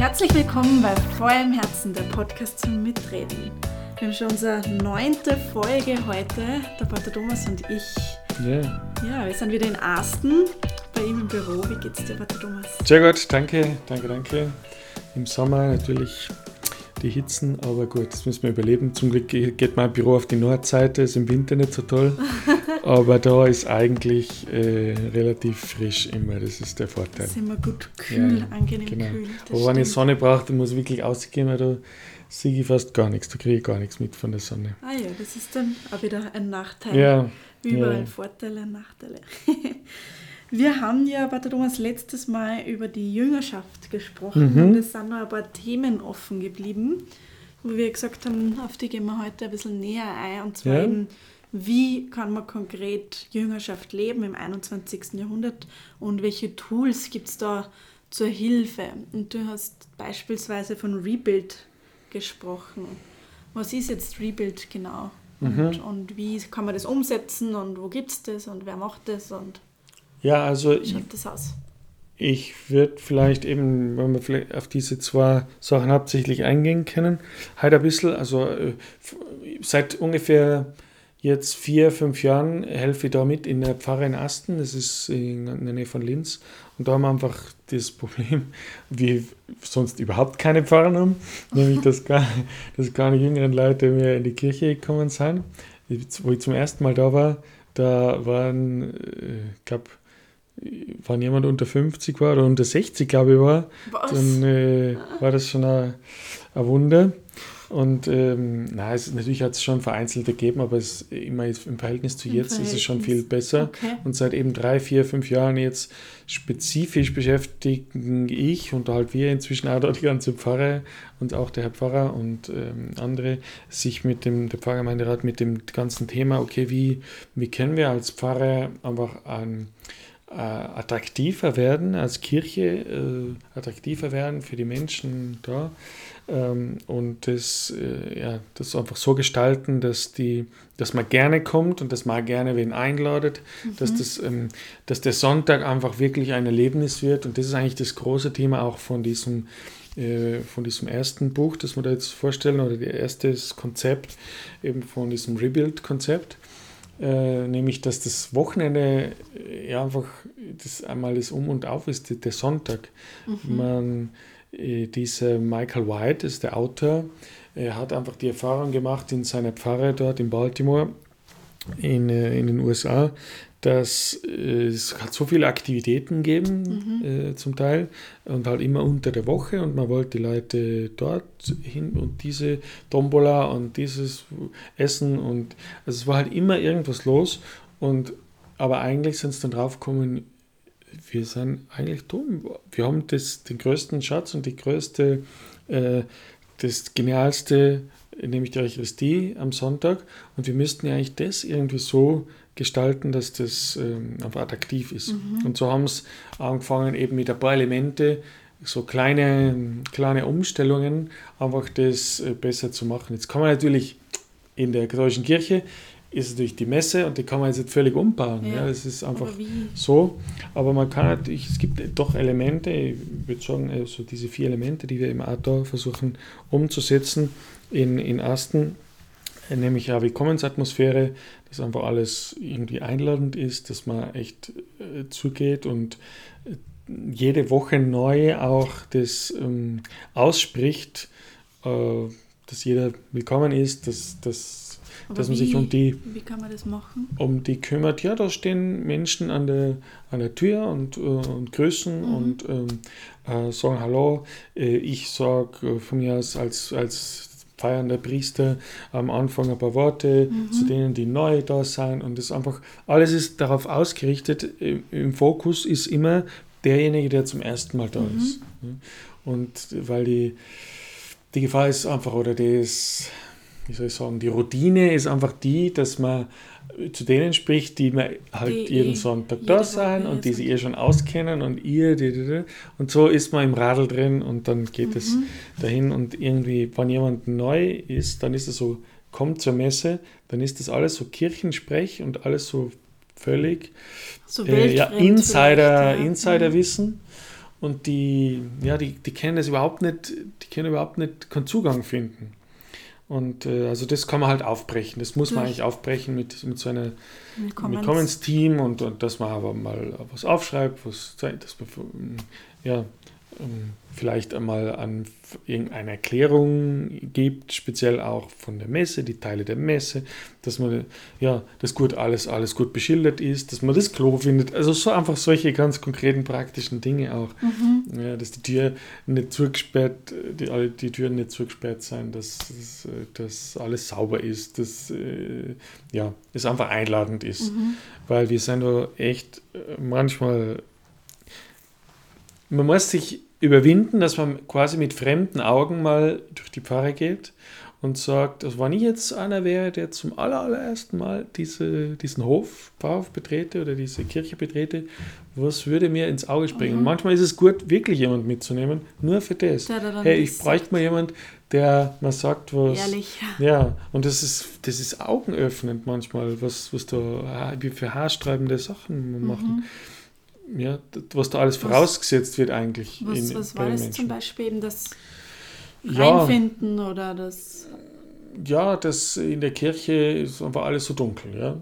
Herzlich willkommen bei Feuer im Herzen, der Podcast zum Mitreden. Wir haben schon unsere neunte Folge heute, der Pater Thomas und ich. Ja. Ja, wir sind wieder in Asten, bei ihm im Büro. Wie geht's dir, Pater Thomas? Sehr gut, danke, danke, danke. Im Sommer natürlich die Hitzen, aber gut, das müssen wir überleben. Zum Glück geht mein Büro auf die Nordseite, ist im Winter nicht so toll. aber da ist eigentlich äh, relativ frisch immer, das ist der Vorteil. Es ist immer gut kühl, Ja, angenehm Genau. kühl. Aber wenn ich stimmt. Sonne brauche, dann muss ich wirklich ausgehen, weil da sehe ich fast gar nichts, da kriege ich gar nichts mit von der Sonne. Ah ja, das ist dann auch wieder ein Nachteil. Ja, Überall ja. Vorteile, Nachteile. Wir haben ja, Pater Thomas, letztes Mal über die Jüngerschaft gesprochen Mhm. und es sind noch ein paar Themen offen geblieben, wo wir gesagt haben, auf die gehen wir heute ein bisschen näher ein. Und zwar Ja. eben, wie kann man konkret Jüngerschaft leben im 21. Jahrhundert und welche Tools gibt es da zur Hilfe? Und du hast beispielsweise von Rebuild gesprochen. Was ist jetzt Rebuild genau? Und, Mhm. und wie kann man das umsetzen und wo gibt es das und wer macht das und ja also aus? Ich würde vielleicht eben, wenn wir vielleicht auf diese zwei Sachen hauptsächlich eingehen können, halt ein bisschen, also äh, seit ungefähr jetzt vier, fünf Jahren helfe ich da mit in der Pfarre in Asten, das ist in der Nähe von Linz. Und da haben wir einfach das Problem, wie sonst überhaupt keine Pfarrer haben, nämlich dass, gar, dass keine jüngeren Leute mehr in die Kirche gekommen sind. Wo ich zum ersten Mal da war, da waren, äh, ich glaube, wenn jemand unter 50 war oder unter 60, glaube ich, war, Was? dann äh, war das schon ein, ein Wunder. Und ähm, na, es, natürlich hat es schon vereinzelte gegeben, aber es, immer jetzt im Verhältnis zu Im jetzt ist es schon Verhältnis. viel besser. Okay. Und seit eben drei, vier, fünf Jahren jetzt spezifisch beschäftigen ich und halt wir inzwischen auch da die ganze Pfarre und auch der Herr Pfarrer und ähm, andere sich mit dem, der Pfarrgemeinderat mit dem ganzen Thema, okay, wie, wie können wir als Pfarrer einfach ein äh, attraktiver werden, als Kirche äh, attraktiver werden für die Menschen da ähm, und das, äh, ja, das einfach so gestalten, dass, die, dass man gerne kommt und dass man gerne wen einladet, dass, das, ähm, dass der Sonntag einfach wirklich ein Erlebnis wird. Und das ist eigentlich das große Thema auch von diesem äh, von diesem ersten Buch, das wir da jetzt vorstellen, oder der erste Konzept eben von diesem Rebuild-Konzept, äh, nämlich dass das Wochenende äh, ja einfach das einmal das Um und Auf ist, der- Sonntag. Man, äh, dieser Michael White ist der Autor, er hat einfach die Erfahrung gemacht in seiner Pfarre dort in Baltimore in, äh, in den USA, dass äh, es hat so viele Aktivitäten gegeben äh, zum Teil und halt immer unter der Woche und man wollte die Leute dort hin und diese Tombola und dieses Essen und also es war halt immer irgendwas los und aber eigentlich sind es dann draufgekommen, wir sind eigentlich dumm. Wir haben das, den größten Schatz und die größte, äh, das genialste, nämlich die Eucharistie am Sonntag. Und wir müssten ja eigentlich das irgendwie so gestalten, dass das ähm, einfach attraktiv ist. Und so haben es angefangen eben mit ein paar Elemente, so kleine, kleine Umstellungen, einfach das äh, besser zu machen. Jetzt kann man natürlich in der katholischen Kirche ist natürlich die Messe und die kann man jetzt nicht völlig umbauen. Ja. Ja. Das ist einfach Aber so, aber man kann natürlich, es gibt doch Elemente, ich würde sagen, also diese vier Elemente, die wir im da versuchen umzusetzen in, in Asten, äh, nämlich eine Willkommensatmosphäre, dass einfach alles irgendwie einladend ist, dass man echt äh, zugeht und äh, jede Woche neu auch das ähm, ausspricht, äh, dass jeder willkommen ist, dass, dass, Aber dass man wie, sich um die Wie kann man das machen? um die kümmert. Ja, da stehen Menschen an der, an der Tür und, äh, und grüßen Mhm. und ähm, äh, sagen Hallo. Äh, ich sage von mir aus als, als feiernder Priester am Anfang ein paar Worte Mhm. zu denen, die neu da sind. Und das einfach, alles ist darauf ausgerichtet. Im, Fokus ist immer derjenige, der zum ersten Mal da Mhm. ist. Und weil die, die Gefahr ist einfach, oder das, wie soll ich sagen, die Routine ist einfach die, dass man zu denen spricht, die man halt Die jeden eh Sonntag da sein und die sind. sich eh schon auskennen und ihr, die, die, die. und so ist man im Radl drin und dann geht es Mhm. dahin und irgendwie, wenn jemand neu ist, dann ist es so, kommt zur Messe, dann ist das alles so Kirchensprech und alles so völlig So äh, ja, Insider, ja. Mhm. Insiderwissen. und die, ja, die, die können das überhaupt nicht, die können überhaupt nicht keinen Zugang finden. Und äh, also das kann man halt aufbrechen. Das muss man eigentlich aufbrechen mit, mit so einer Willkommens-Team und, und dass man aber mal was aufschreibt, was dass man ja, vielleicht einmal an irgendeine Erklärung gibt, speziell auch von der Messe, die Teile der Messe, dass man ja das gut alles alles gut beschildert ist, dass man das Klo findet, also so einfach solche ganz konkreten praktischen Dinge auch, mhm. ja, dass die Tür nicht zugesperrt, die, die Türen nicht zugesperrt sein, dass, dass, dass alles sauber ist, dass äh, ja es einfach einladend ist, mhm. weil wir sind da echt äh, manchmal man muss sich überwinden, dass man quasi mit fremden Augen mal durch die Pfarre geht und sagt, also wenn ich jetzt einer wäre, der zum allerersten Mal diese, diesen Hof, Pfarrhof betrete oder diese Kirche betrete, was würde mir ins Auge springen? Mhm. Manchmal ist es gut, wirklich jemand mitzunehmen, nur für das. Hey, ich bräuchte mal jemand, der mal sagt, was. Ehrlich. Ja, und das ist, das ist augenöffnend manchmal, was, was da wie für haarstreibende Sachen mhm. Ja, was da alles vorausgesetzt wird eigentlich. Was, in, was war das Menschen. zum Beispiel eben das ja, oder das... Ja, das in der Kirche ist einfach alles so dunkel, ja.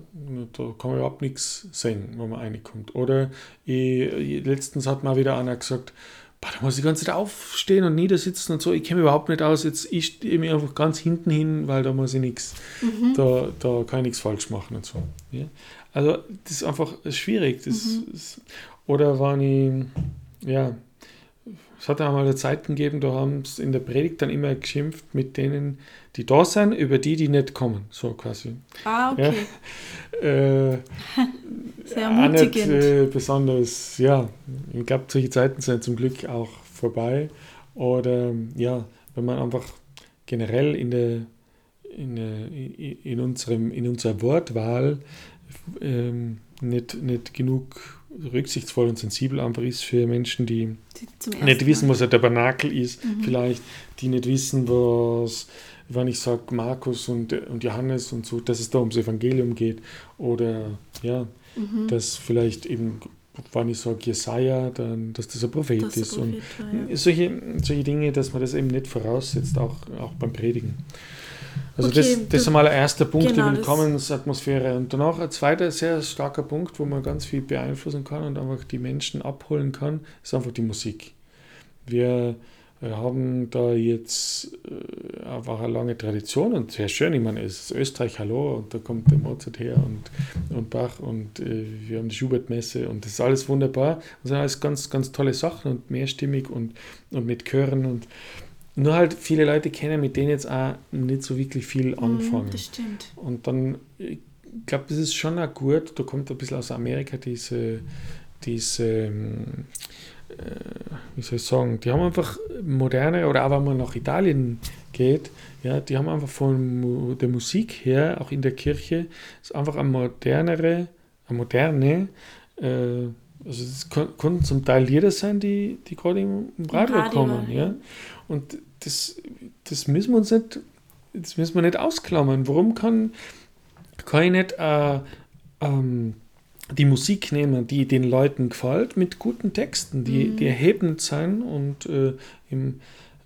Da kann man überhaupt nichts sehen, wenn man reinkommt. Oder ich, letztens hat mal wieder einer gesagt, da muss ich die ganze Zeit aufstehen und niedersitzen und so. Ich kenne überhaupt nicht aus. Jetzt ich stehe mir einfach ganz hinten hin, weil da muss ich nichts, mhm. da, da kann ich nichts falsch machen und so. Ja? Also das ist einfach schwierig. Das, mhm. ist, oder waren ich, ja, es hat einmal eine Zeit gegeben, da haben sie in der Predigt dann immer geschimpft mit denen, die da sind, über die, die nicht kommen, so quasi. Ah, okay. Ja, äh, Sehr ermutigend. Nicht, äh, besonders, ja, ich glaube, solche Zeiten sind zum Glück auch vorbei. Oder ja, wenn man einfach generell in der in, in, unserem, in unserer Wortwahl ähm, nicht, nicht genug rücksichtsvoll und sensibel einfach ist für Menschen, die, die nicht wissen, was ein Tabernakel ist, mhm. vielleicht, die nicht wissen, was, wenn ich sage Markus und, und Johannes und so, dass es da ums Evangelium geht oder ja, mhm. dass vielleicht eben, wenn ich sage Jesaja, dann, dass das ein Prophet das ist. Prophet, und ja. solche, solche Dinge, dass man das eben nicht voraussetzt, auch, auch beim Predigen. Also okay, das, das ist einmal ein erster Punkt, genau, die Willkommensatmosphäre. Und danach ein zweiter sehr starker Punkt, wo man ganz viel beeinflussen kann und einfach die Menschen abholen kann, ist einfach die Musik. Wir haben da jetzt äh, einfach eine lange Tradition und sehr schön. Ich meine, es ist Österreich, hallo, und da kommt der Mozart her und, und Bach und äh, wir haben die Schubert-Messe und das ist alles wunderbar. Das sind alles ganz, ganz tolle Sachen und mehrstimmig und, und mit Chören und nur halt viele Leute kennen mit denen jetzt auch nicht so wirklich viel mhm, anfangen. das stimmt. Und dann, ich glaube, das ist schon auch gut, da kommt ein bisschen aus Amerika diese, diese ähm, äh, wie soll ich sagen, die haben einfach moderne, oder auch wenn man nach Italien geht, ja, die haben einfach von der Musik her, auch in der Kirche, ist einfach eine modernere, eine moderne, äh, also es konnten zum Teil Lieder sein, die, die gerade im, Radio, Radio kommen, ja. Und das, das müssen wir uns nicht, das müssen wir nicht ausklammern. Warum kann, kann ich nicht äh, ähm, die Musik nehmen, die den Leuten gefällt, mit guten Texten, die, mhm. die erhebend sind und äh, im,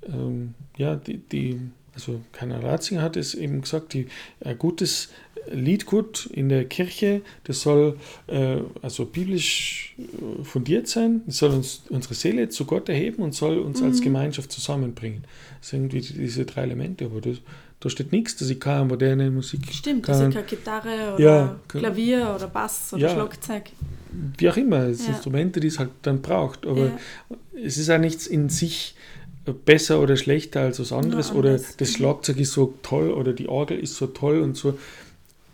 ähm, ja, die, die also Keiner Ratzinger hat es eben gesagt, die, ein gutes Lied gut in der Kirche, das soll äh, also biblisch äh, fundiert sein, das soll uns unsere Seele zu Gott erheben und soll uns mhm. als Gemeinschaft zusammenbringen. Das sind irgendwie diese drei Elemente, aber das, da steht nichts, dass ich keine moderne Musik Stimmt, kann. dass ich keine Gitarre oder ja, Klavier oder Bass oder ja, Schlagzeug. Wie auch immer, es ja. Instrumente, die es halt dann braucht. Aber ja. es ist auch nichts in sich besser oder schlechter als was anderes. Ja, oder das mhm. Schlagzeug ist so toll oder die Orgel ist so toll und so.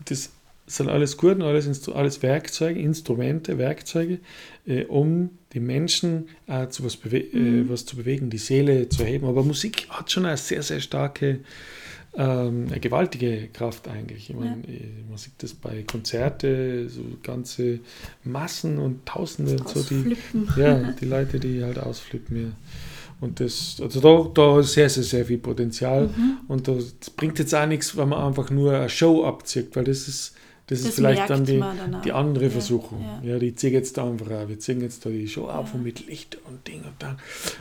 Das sind alles gut und alles, alles Werkzeuge, Instrumente, Werkzeuge, äh, um die Menschen äh, zu was, äh, mhm. was zu bewegen, die Seele zu erheben. Aber Musik hat schon eine sehr, sehr starke ähm, eine gewaltige Kraft eigentlich. Ich meine, ja. Man sieht das bei Konzerten, so ganze Massen und Tausende und so, die, ja, die Leute, die halt ausflippen. Ja. Und das, also da, da ist sehr, sehr, sehr viel Potenzial. Mhm. Und das bringt jetzt auch nichts, wenn man einfach nur eine Show abzieht, weil das ist, Das, Das ist vielleicht dann die, dann die andere Ja, Versuchung. ja. Ja, die ziehen jetzt da einfach auch. Wir ziehen jetzt da die Show auf Ja. und mit Licht und Ding und dann.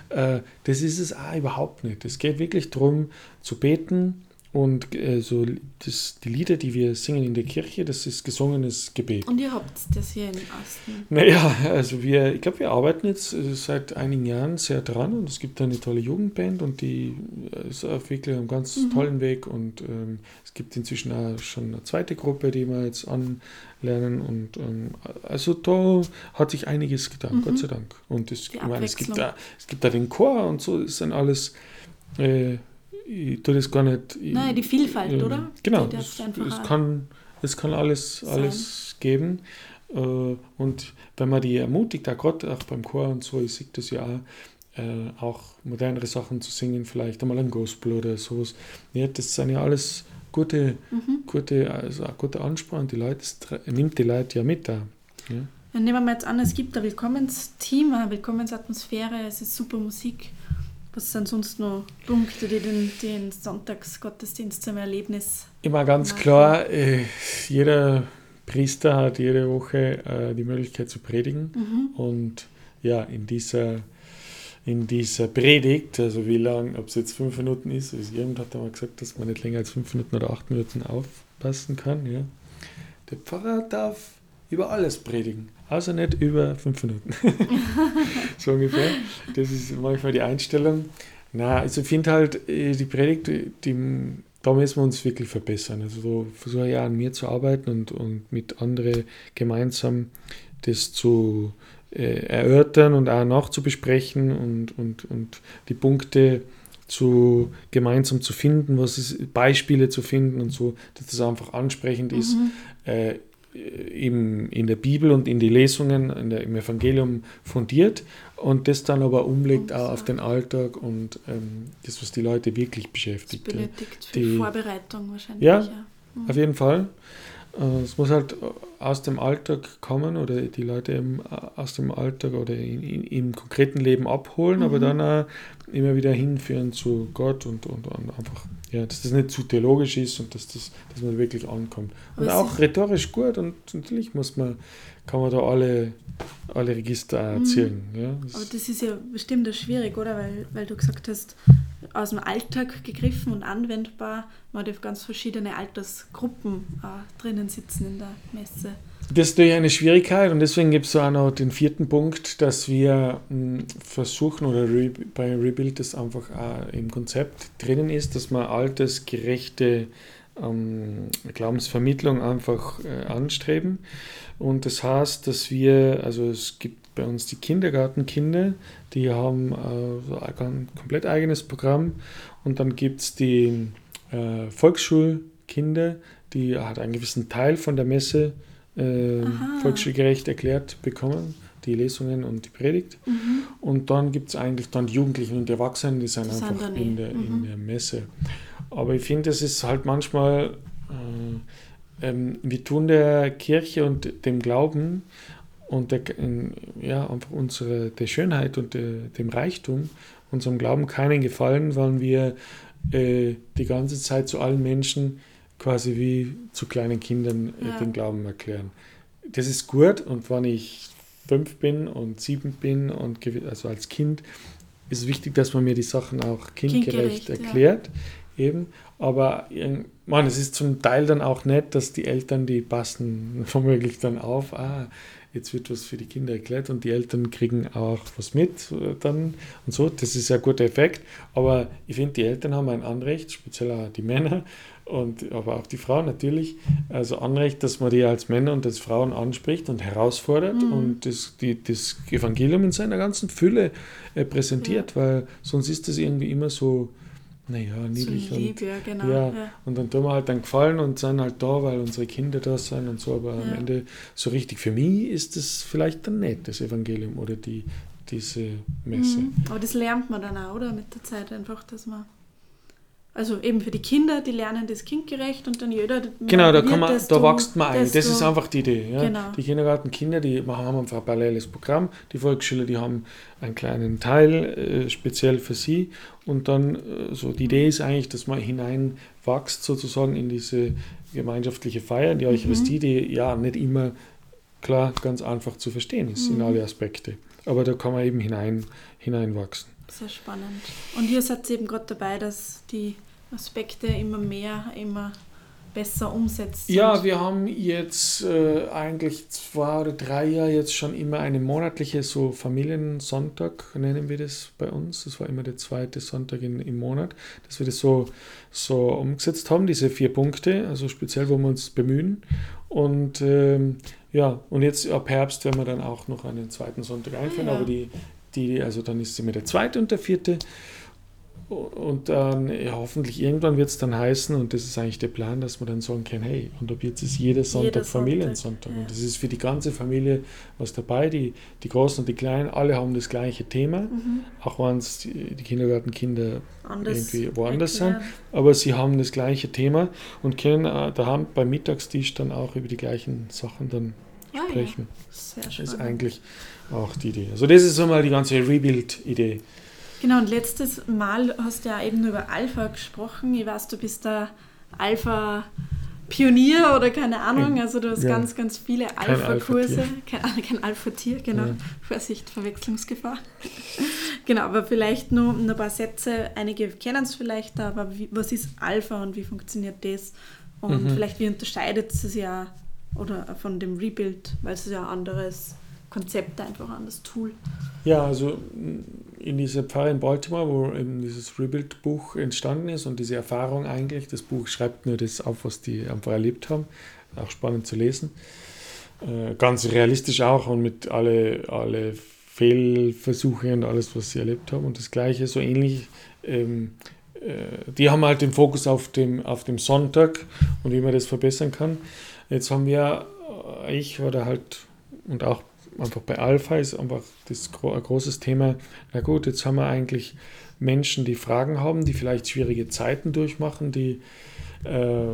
Äh, das ist es auch überhaupt nicht. Es geht wirklich darum, zu beten und äh, so das, die Lieder, die wir singen in der Kirche, das ist gesungenes Gebet. Und ihr habt das hier in Asten. Naja, also wir, ich glaube, wir arbeiten jetzt äh, seit einigen Jahren sehr dran und es gibt eine tolle Jugendband und die äh, ist auf wirklich einem ganz Mhm. tollen Weg und ähm, es gibt inzwischen auch schon eine zweite Gruppe, die wir jetzt anlernen und ähm, also da hat sich einiges getan, Mhm. Gott sei Dank. Und es, Die ich meine, es gibt da, es gibt da den Chor und so, ist dann alles, äh, ich tue das gar nicht. ich- Nein, die Vielfalt, ähm, oder? Genau, es, es, kann, es kann alles, sein. alles geben. Äh, Und wenn man die ermutigt, auch gerade auch beim Chor und so, ich sehe das ja auch, äh, auch modernere Sachen zu singen, vielleicht einmal ein Gospel oder sowas. Ja, das sind ja alles gute, Mhm. gute, also ein guter Ansporn. Die Leute, nimmt die Leute ja mit da. Ja. Dann nehmen wir jetzt an, es gibt ein Willkommensteam, eine Willkommensatmosphäre, es ist super Musik. Was sind sonst noch Punkte, die den, den Sonntagsgottesdienst zum Erlebnis Immer ganz Machen. klar, äh, jeder Priester hat jede Woche äh, die Möglichkeit zu predigen. Mhm. Und ja, in dieser, in dieser Predigt, also wie lang, ob es jetzt fünf Minuten ist, also jemand hat einmal gesagt, dass man nicht länger als fünf Minuten oder acht Minuten aufpassen kann. Ja. Der Pfarrer darf über alles predigen, außer nicht über fünf Minuten. so ungefähr. Das ist manchmal die Einstellung. Na, also ich finde halt, äh, die Predigt, die, da müssen wir uns wirklich verbessern. Also so versuche ich auch an mir zu arbeiten und, und mit anderen gemeinsam das zu äh, erörtern und auch nachzubesprechen und, und, und die Punkte zu gemeinsam zu finden, was ist, Beispiele zu finden und so, dass das einfach ansprechend ist, Mhm. äh, im, in der Bibel und in die Lesungen in der, im Evangelium fundiert und das dann aber umlegt auch auf den Alltag und ähm, das, was die Leute wirklich Das beschäftigt. ja. benötigt viel die- Vorbereitung wahrscheinlich. Ja. Mhm. Auf jeden Fall. Äh, Es muss halt aus dem Alltag kommen oder die Leute eben aus dem Alltag oder in, in, im konkreten Leben abholen, aber Mhm. dann auch immer wieder hinführen zu Gott und, und, und einfach, ja, dass das nicht zu theologisch ist und dass, das, dass man wirklich ankommt. Und Aber auch ist- rhetorisch gut und natürlich muss man, kann man da alle, alle Register auch Mhm. erzählen. Ja, das- Aber das ist ja bestimmt auch schwierig, oder? Weil, weil du gesagt hast, aus dem Alltag gegriffen und anwendbar, man hat ganz verschiedene Altersgruppen äh, drinnen sitzen in der Messe. Das ist natürlich eine Schwierigkeit und deswegen gibt es auch noch den vierten Punkt, dass wir mh, versuchen oder bei Rebuild das einfach auch im Konzept drinnen ist, dass man altersgerechte ähm, Glaubensvermittlung einfach äh, anstreben. Und das heißt, dass wir, also es gibt bei uns die Kindergartenkinder, die haben äh, ein komplett eigenes Programm und dann gibt es die äh, Volksschulkinder, die halt einen gewissen Teil von der Messe äh, volksschulgerecht erklärt bekommen, die Lesungen und die Predigt. Mhm. Und dann gibt es eigentlich dann die Jugendlichen und die Erwachsenen, die sind sind einfach in, der, in mhm. der Messe. Aber ich finde, es ist halt manchmal, äh, ähm, wir tun der Kirche und dem Glauben und der, ja, einfach unsere, der Schönheit und der, dem Reichtum, unserem Glauben keinen Gefallen, weil wir äh, die ganze Zeit zu allen Menschen quasi wie zu kleinen Kindern äh, Ja. den Glauben erklären. Das ist gut und wenn ich fünf bin und sieben bin und also als Kind ist es wichtig, dass man mir die Sachen auch kindgerecht, Kindgerecht, ja. erklärt. Eben, aber ähm, man, es ist zum Teil dann auch nett, dass die Eltern, die passen womöglich dann auf, ah, jetzt wird was für die Kinder erklärt und die Eltern kriegen auch was mit äh, dann und so. Das ist ja ein guter Effekt, aber ich finde, die Eltern haben ein Anrecht, speziell auch die Männer und aber auch die Frauen natürlich, also Anrecht, dass man die als Männer und als Frauen anspricht und herausfordert Mhm. und das, die, das Evangelium in seiner ganzen Fülle äh, präsentiert, weil sonst ist das irgendwie immer so, naja, So niedlich und lieb, ja, genau. ja. Ja. und dann tun wir halt dann gefallen und sind halt da, weil unsere Kinder da sind und so, aber am Ja. Ende so richtig für mich ist das vielleicht dann nicht das Evangelium oder die, diese Messe. Mhm. Aber das lernt man dann auch, oder? Mit der Zeit einfach, dass man also eben für die Kinder, die lernen das kindgerecht und dann jeder. Genau, da, kann man, da wächst man ein. Das ist einfach die Idee. Ja? Genau. Die Kindergartenkinder, die haben einfach ein paralleles Programm. Die Volksschüler, die haben einen kleinen Teil äh, speziell für sie. Und dann, äh, so die Idee ist eigentlich, dass man hineinwächst sozusagen in diese gemeinschaftliche Feier, die Eucharistie, mhm. die ja nicht immer klar ganz einfach zu verstehen ist mhm. in alle Aspekte. Aber da kann man eben hinein, hineinwachsen. Sehr spannend. Und ihr seid eben gerade dabei, dass die Aspekte immer mehr, immer besser umsetzt. Ja, wir haben jetzt äh, eigentlich zwei oder drei Jahre jetzt schon immer eine monatliche so Familiensonntag, nennen wir das bei uns. Das war immer der zweite Sonntag in, im Monat, dass wir das so, so umgesetzt haben, diese vier Punkte, also speziell, wo wir uns bemühen. Und ähm, ja, und jetzt ab Herbst werden wir dann auch noch einen zweiten Sonntag einführen, ah, ja. aber die, die, also dann ist immer der zweite und der vierte. Und dann ja, hoffentlich irgendwann wird es dann heißen, und das ist eigentlich der Plan, dass man dann sagen kann, hey, und ab jetzt ist jeder Sonntag jeder Familiensonntag. Ja. Und das ist für die ganze Familie was dabei. Die, die Großen und die Kleinen, alle haben das gleiche Thema, mhm. auch wenn es die, die Kindergartenkinder Anders irgendwie woanders erklären. sind. Aber sie haben das gleiche Thema und können äh, daheim beim Mittagstisch dann auch über die gleichen Sachen dann ah, sprechen. Ja. Sehr Das ist eigentlich auch die Idee. Also das ist einmal die ganze Rebuild-Idee. Genau, und letztes Mal hast du ja eben über Alpha gesprochen. Ich weiß, du bist da Alpha Pionier oder keine Ahnung. Also du hast ja. ganz, ganz viele Alpha-Kurse. Kein, kein Alpha-Tier, genau. Ja. Vorsicht, Verwechslungsgefahr. genau, aber vielleicht nur ein paar Sätze. Einige kennen es vielleicht, aber wie, was ist Alpha und wie funktioniert das? Und mhm. vielleicht wie unterscheidet es ja oder von dem Rebuild, weil es ja ein anderes Konzept einfach, ein anderes Tool. Ja, also in dieser Pfarre in Baltimore, wo eben dieses Rebuild-Buch entstanden ist und diese Erfahrung eigentlich, das Buch schreibt nur das auf, was die einfach erlebt haben, auch spannend zu lesen. Äh, ganz realistisch auch und mit alle, alle Fehlversuche und alles, was sie erlebt haben. Und das Gleiche, so ähnlich, ähm, äh, die haben halt den Fokus auf dem, auf dem Sonntag und wie man das verbessern kann. Jetzt haben wir, äh, ich oder halt, und auch einfach bei Alpha ist einfach das ein großes Thema. Na gut, jetzt haben wir eigentlich Menschen, die Fragen haben, die vielleicht schwierige Zeiten durchmachen, die äh,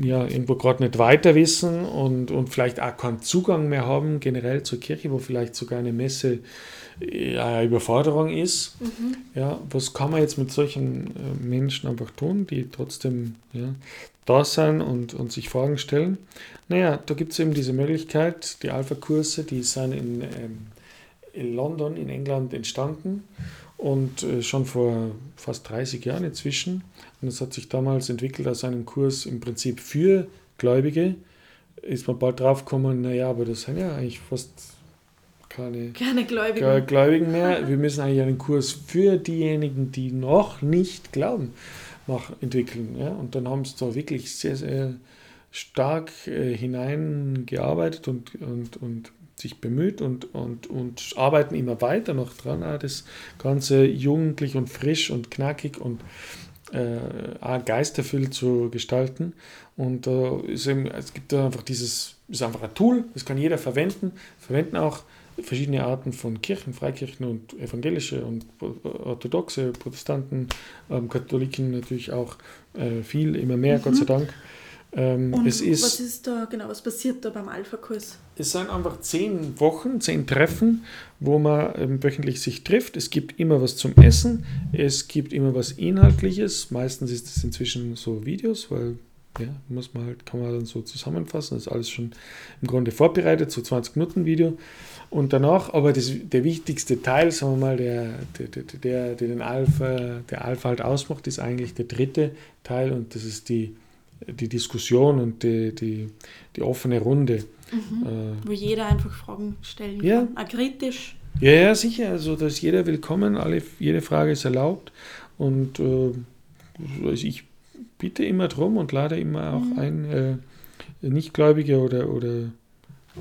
ja, irgendwo gerade nicht weiter wissen und, und vielleicht auch keinen Zugang mehr haben generell zur Kirche, wo vielleicht sogar eine Messe ja, Überforderung ist. Mhm. Ja, was kann man jetzt mit solchen äh, Menschen einfach tun, die trotzdem ja, da sein und, und sich Fragen stellen. Naja, da gibt es eben diese Möglichkeit, die Alpha-Kurse, die sind in, ähm, in London, in England entstanden und äh, schon vor fast 30 Jahren inzwischen. Und es hat sich damals entwickelt als einen Kurs im Prinzip für Gläubige. Ist man bald drauf gekommen, naja, aber das sind ja eigentlich fast keine, keine Gläubigen. Gläubigen mehr. Wir müssen eigentlich einen Kurs für diejenigen, die noch nicht glauben mach, entwickeln. Ja? Und dann haben sie da wirklich sehr, sehr stark äh, hineingearbeitet und, und, und sich bemüht und, und, und arbeiten immer weiter noch dran, auch das Ganze jugendlich und frisch und knackig und äh, geisterfüllt zu gestalten. Und äh, eben, es gibt da einfach dieses, ist einfach ein Tool, das kann jeder verwenden, verwenden auch verschiedene Arten von Kirchen, Freikirchen und evangelische und orthodoxe, Protestanten, ähm, Katholiken natürlich auch äh, viel, immer mehr, mhm. Gott sei Dank. Ähm, und es ist, was ist da, genau, was passiert da beim Alpha-Kurs? Es sind einfach zehn Wochen, zehn Treffen, wo man ähm, wöchentlich sich trifft. Es gibt immer was zum Essen, es gibt immer was Inhaltliches. Meistens ist es inzwischen so Videos, weil ja, muss man halt, kann man dann so zusammenfassen. Das ist alles schon im Grunde vorbereitet, so 20 Minuten Video. Und danach, aber das, der wichtigste Teil, sagen wir mal, der, der, der, der, den Alpha, der Alpha halt ausmacht, ist eigentlich der dritte Teil und das ist die, die Diskussion und die, die, die offene Runde. Mhm. Äh, Wo jeder einfach Fragen stellen kann, ja. auch kritisch. Ja, ja, sicher. Also da ist jeder willkommen, alle, jede Frage ist erlaubt. Und äh, also ich bitte immer drum und lade immer auch mhm. ein, äh, Nichtgläubige oder, oder,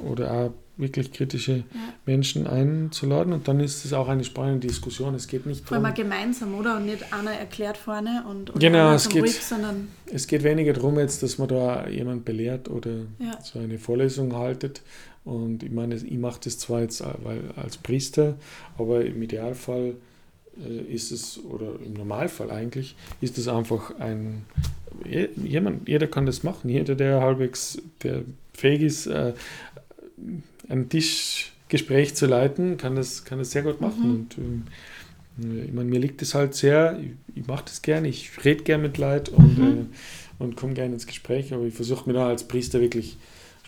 oder auch wirklich kritische ja. Menschen einzuladen und dann ist es auch eine spannende Diskussion. Es geht nicht Vor allem gemeinsam, oder? Und nicht einer erklärt vorne und, und genau, es geht, ruhig, sondern es geht weniger darum jetzt, dass man da jemand belehrt oder ja. so eine Vorlesung haltet. Und ich meine, ich mache das zwar jetzt äh, weil, als Priester, aber im Idealfall ist es, oder im Normalfall eigentlich, ist es einfach ein, jemand, jeder kann das machen, jeder, der halbwegs der fähig ist, äh, ein Tischgespräch zu leiten, kann das, kann das sehr gut machen. Mhm. Und ähm, ich meine, mir liegt es halt sehr, ich, ich mache das gerne, ich rede gerne mit Leuten und, mhm. äh, und komme gerne ins Gespräch, aber ich versuche mir da als Priester wirklich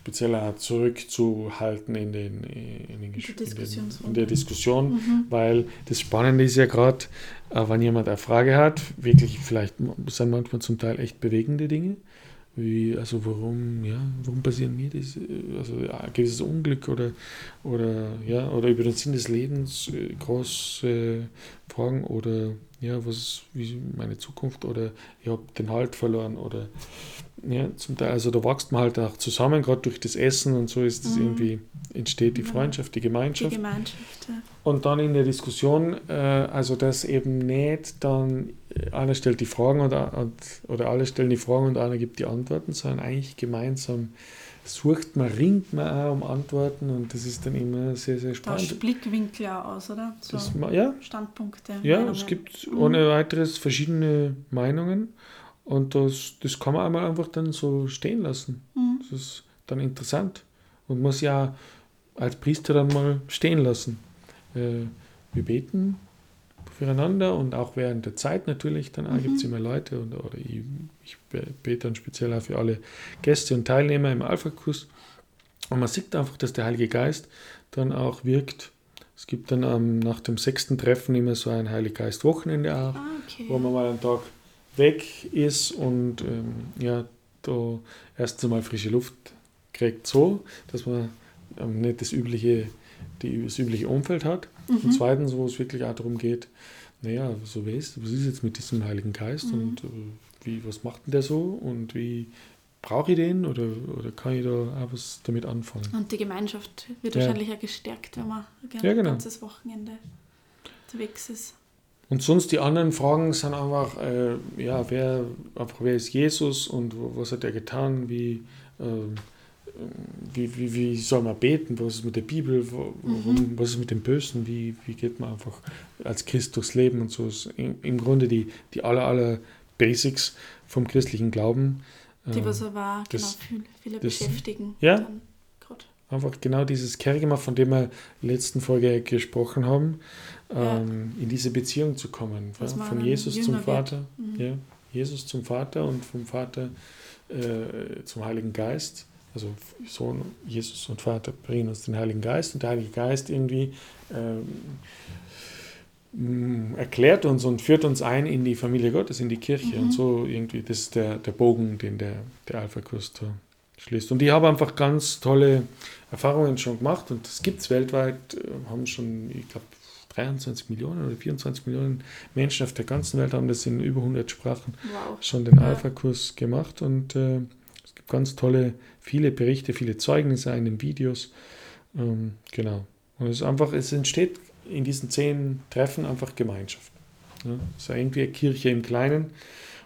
speziell auch zurückzuhalten in, den, in, den, in, den, in der Diskussion, mhm. weil das Spannende ist ja gerade, äh, wenn jemand eine Frage hat, wirklich vielleicht sind manchmal zum Teil echt bewegende Dinge, wie, also warum, ja, warum passieren mir das, also ein gewisses Unglück oder, oder, ja, oder über den Sinn des Lebens äh, große Fragen oder ja, was wie meine Zukunft oder ich habe den Halt verloren oder ja, zum Teil, also da wächst man halt auch zusammen, gerade durch das Essen und so ist es mhm. irgendwie, entsteht die Freundschaft, die Gemeinschaft. Die Gemeinschaft, ja. Und dann in der Diskussion, äh, also dass eben nicht dann äh, einer stellt die Fragen oder, und, oder alle stellen die Fragen und einer gibt die Antworten, sondern eigentlich gemeinsam sucht man, ringt man auch um Antworten und das ist dann immer sehr, sehr spannend. Da Blickwinkel auch aus, oder? So das, ja. Standpunkte. Ja, Meinungen. es gibt ohne weiteres verschiedene Meinungen und das, das kann man einmal einfach dann so stehen lassen. Mhm. Das ist dann interessant und muss ja als Priester dann mal stehen lassen. Äh, wir beten füreinander und auch während der Zeit natürlich, dann mhm. gibt es immer Leute und, oder ich, ich bete dann speziell auch für alle Gäste und Teilnehmer im Alpha-Kurs. Und man sieht einfach, dass der Heilige Geist dann auch wirkt. Es gibt dann ähm, nach dem sechsten Treffen immer so ein Heilige Geist-Wochenende auch, ah, okay. wo man mal einen Tag weg ist und ähm, ja, da erst einmal frische Luft kriegt, so, dass man ähm, nicht das übliche, die, das übliche Umfeld hat. Mhm. Und zweitens, wo es wirklich auch darum geht, naja, so was, was ist jetzt mit diesem Heiligen Geist mhm. und äh, wie, was macht denn der so und wie brauche ich den oder, oder kann ich da auch was damit anfangen? Und die Gemeinschaft wird ja. wahrscheinlich auch gestärkt, wenn man gerne ja, genau. ein ganzes Wochenende unterwegs ist. Und sonst die anderen Fragen sind einfach, äh, ja, wer, einfach, wer ist Jesus und was hat er getan, wie, äh, wie, wie, wie soll man beten, was ist mit der Bibel, warum, mhm. was ist mit dem Bösen, wie, wie geht man einfach als Christ durchs Leben und so. Ist Im Grunde die, die aller, aller Basics vom christlichen Glauben. Die, was er war, genau, viele, viele das, beschäftigen. Ja, einfach genau dieses Kergema, von dem wir in der letzten Folge gesprochen haben, ja. ähm, in diese Beziehung zu kommen. Ja? Von Jesus zum Vater. Mhm. Ja, Jesus zum Vater und vom Vater äh, zum Heiligen Geist. Also Sohn, Jesus und Vater bringen uns den Heiligen Geist und der Heilige Geist irgendwie ähm, erklärt uns und führt uns ein in die Familie Gottes, in die Kirche. Mhm. Und so irgendwie, das ist der, der Bogen, den der, der Alpha-Kurs da schließt. Und ich habe einfach ganz tolle Erfahrungen schon gemacht und das gibt es weltweit, äh, haben schon, ich glaube, 23 Millionen oder 24 Millionen Menschen auf der ganzen Welt haben das in über 100 Sprachen wow. schon den ja. Alpha-Kurs gemacht und äh, gibt ganz tolle, viele Berichte, viele Zeugnisse in den Videos. Ähm, genau. Und es ist einfach, es entsteht in diesen zehn Treffen einfach Gemeinschaft. Ja, es ist irgendwie eine Kirche im Kleinen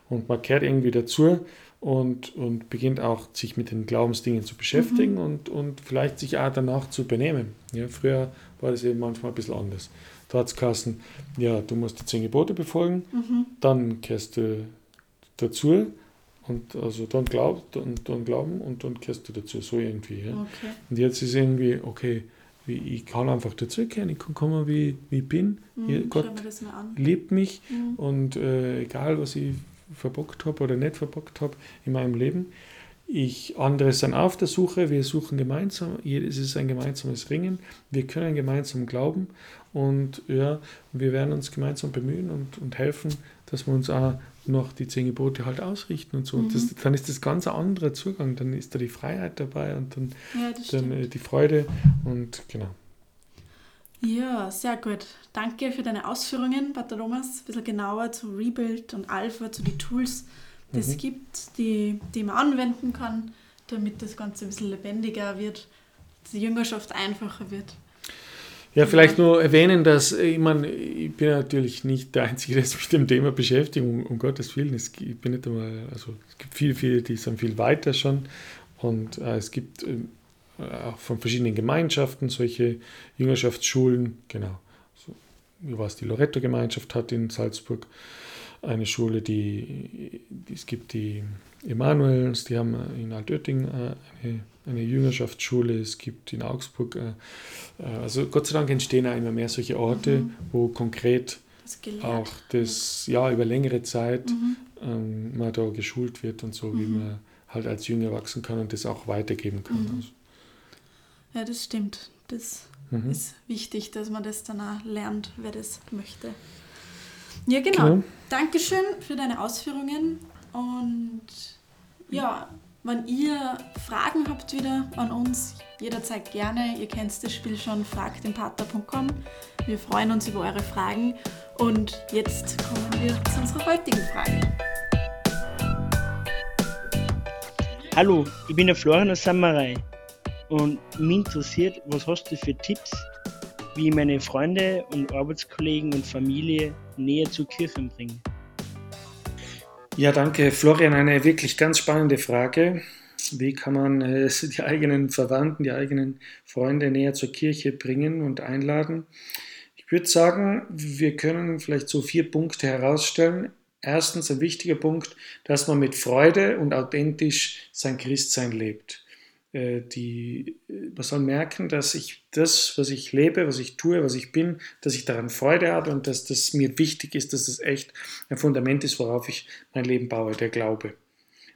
und man kehrt irgendwie dazu und, und beginnt auch sich mit den Glaubensdingen zu beschäftigen mhm. und, und vielleicht sich auch danach zu benehmen. Ja, früher war das eben manchmal ein bisschen anders. Da hat es ja, du musst die zehn Gebote befolgen, mhm. dann kehrst du dazu und also dann glaubt und dann glauben und dann kehrst du dazu, so irgendwie. Ja. Okay. Und jetzt ist irgendwie, okay, ich kann einfach dazukehren, ich kann kommen, wie, wie ich bin. Mhm, Gott liebt mich mhm. und äh, egal, was ich verbockt habe oder nicht verbockt habe in meinem Leben. Ich, andere sind auf der Suche, wir suchen gemeinsam, es ist ein gemeinsames Ringen, wir können gemeinsam glauben und ja, wir werden uns gemeinsam bemühen und, und helfen, dass wir uns auch noch die zehn Gebote halt ausrichten und so. Mhm. Und das, mhm. dann ist das ganz ein anderer Zugang, dann ist da die Freiheit dabei und dann, ja, dann äh, die Freude und genau. Ja, sehr gut. Danke für deine Ausführungen, Pater Thomas. Ein bisschen genauer zu Rebuild und Alpha, zu den Tools, die es mhm. gibt, die, die man anwenden kann, damit das Ganze ein bisschen lebendiger wird, die Jüngerschaft einfacher wird. Ja, vielleicht nur erwähnen, dass ich meine, ich bin natürlich nicht der Einzige, der sich mit dem Thema beschäftigt, um, um Gottes Willen. Es, ich bin nicht einmal, also es gibt viele, viele, die sind viel weiter schon. Und äh, es gibt äh, auch von verschiedenen Gemeinschaften, solche Jüngerschaftsschulen, genau. So, wie war die Loretto-Gemeinschaft hat in Salzburg eine Schule, die, die es gibt die Emanuels, die haben in Altötting äh, eine, eine Jüngerschaftsschule, es gibt in Augsburg, äh, äh, also Gott sei Dank entstehen auch immer mehr solche Orte, mhm. wo konkret das auch das, ja, über längere Zeit mhm. ähm, man da geschult wird und so, mhm. wie man halt als Jünger wachsen kann und das auch weitergeben kann. Mhm. Also. Ja, das stimmt. Das mhm. ist wichtig, dass man das dann auch lernt, wer das möchte. Ja, genau. genau. Dankeschön für deine Ausführungen und ja, wenn ihr Fragen habt wieder an uns, jederzeit gerne. Ihr kennt das Spiel schon, fragtdenpater.com. Wir freuen uns über eure Fragen und jetzt kommen wir zu unserer heutigen Frage. Hallo, ich bin der Florian aus Samarei und mich interessiert, was hast du für Tipps, wie ich meine Freunde und Arbeitskollegen und Familie näher zur Kirche bringe? Ja, danke, Florian. Eine wirklich ganz spannende Frage. Wie kann man äh, die eigenen Verwandten, die eigenen Freunde näher zur Kirche bringen und einladen? Ich würde sagen, wir können vielleicht so vier Punkte herausstellen. Erstens ein wichtiger Punkt, dass man mit Freude und authentisch sein Christsein lebt. Äh, die, man soll merken, dass ich das, was ich lebe, was ich tue, was ich bin, dass ich daran Freude habe und dass das mir wichtig ist, dass es das echt ein Fundament ist, worauf ich mein Leben baue, der Glaube.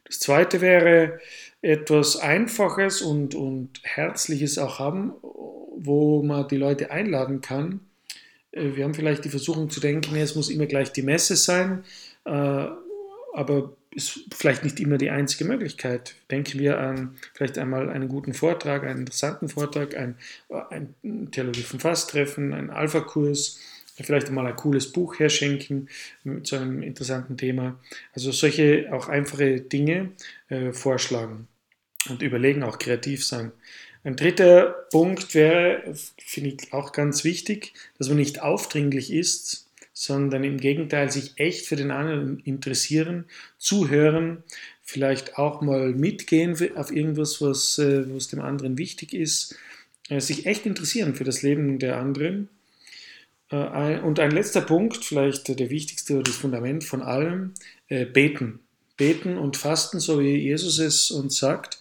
Das zweite wäre etwas Einfaches und, und Herzliches auch haben, wo man die Leute einladen kann. Äh, wir haben vielleicht die Versuchung zu denken, es muss immer gleich die Messe sein, äh, aber ist vielleicht nicht immer die einzige Möglichkeit. Denken wir an vielleicht einmal einen guten Vortrag, einen interessanten Vortrag, ein, ein Theologie vom Fasstreffen, einen Alpha-Kurs, vielleicht einmal ein cooles Buch herschenken zu einem interessanten Thema. Also solche auch einfache Dinge äh, vorschlagen und überlegen, auch kreativ sein. Ein dritter Punkt wäre, finde ich auch ganz wichtig, dass man nicht aufdringlich ist, sondern im Gegenteil sich echt für den anderen interessieren, zuhören, vielleicht auch mal mitgehen auf irgendwas, was, äh, was dem anderen wichtig ist, äh, sich echt interessieren für das Leben der anderen. Äh, und ein letzter Punkt, vielleicht der wichtigste oder das Fundament von allem, beten. Beten und fasten, so wie Jesus es uns sagt,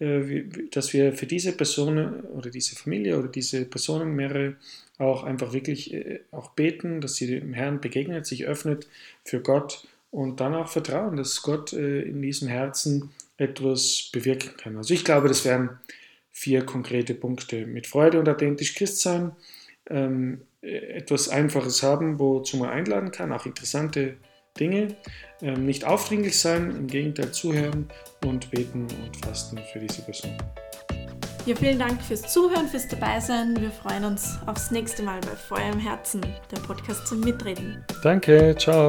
dass wir für diese Person oder diese Familie oder diese Personen mehrere auch einfach wirklich äh, auch beten, dass sie dem Herrn begegnet, sich öffnet für Gott und dann auch vertrauen, dass Gott äh, in diesem Herzen etwas bewirken kann. Also ich glaube, das wären vier konkrete Punkte. Mit Freude und authentisch Christ sein, ähm, äh, etwas Einfaches haben, wozu man einladen kann, auch interessante Dinge, ähm, nicht aufdringlich sein, im Gegenteil zuhören und beten und fasten für diese Person. Ja, vielen Dank fürs Zuhören, fürs Dabeisein. Wir freuen uns aufs nächste Mal bei Feuer im Herzen, der Podcast zum Mitreden. Danke, ciao.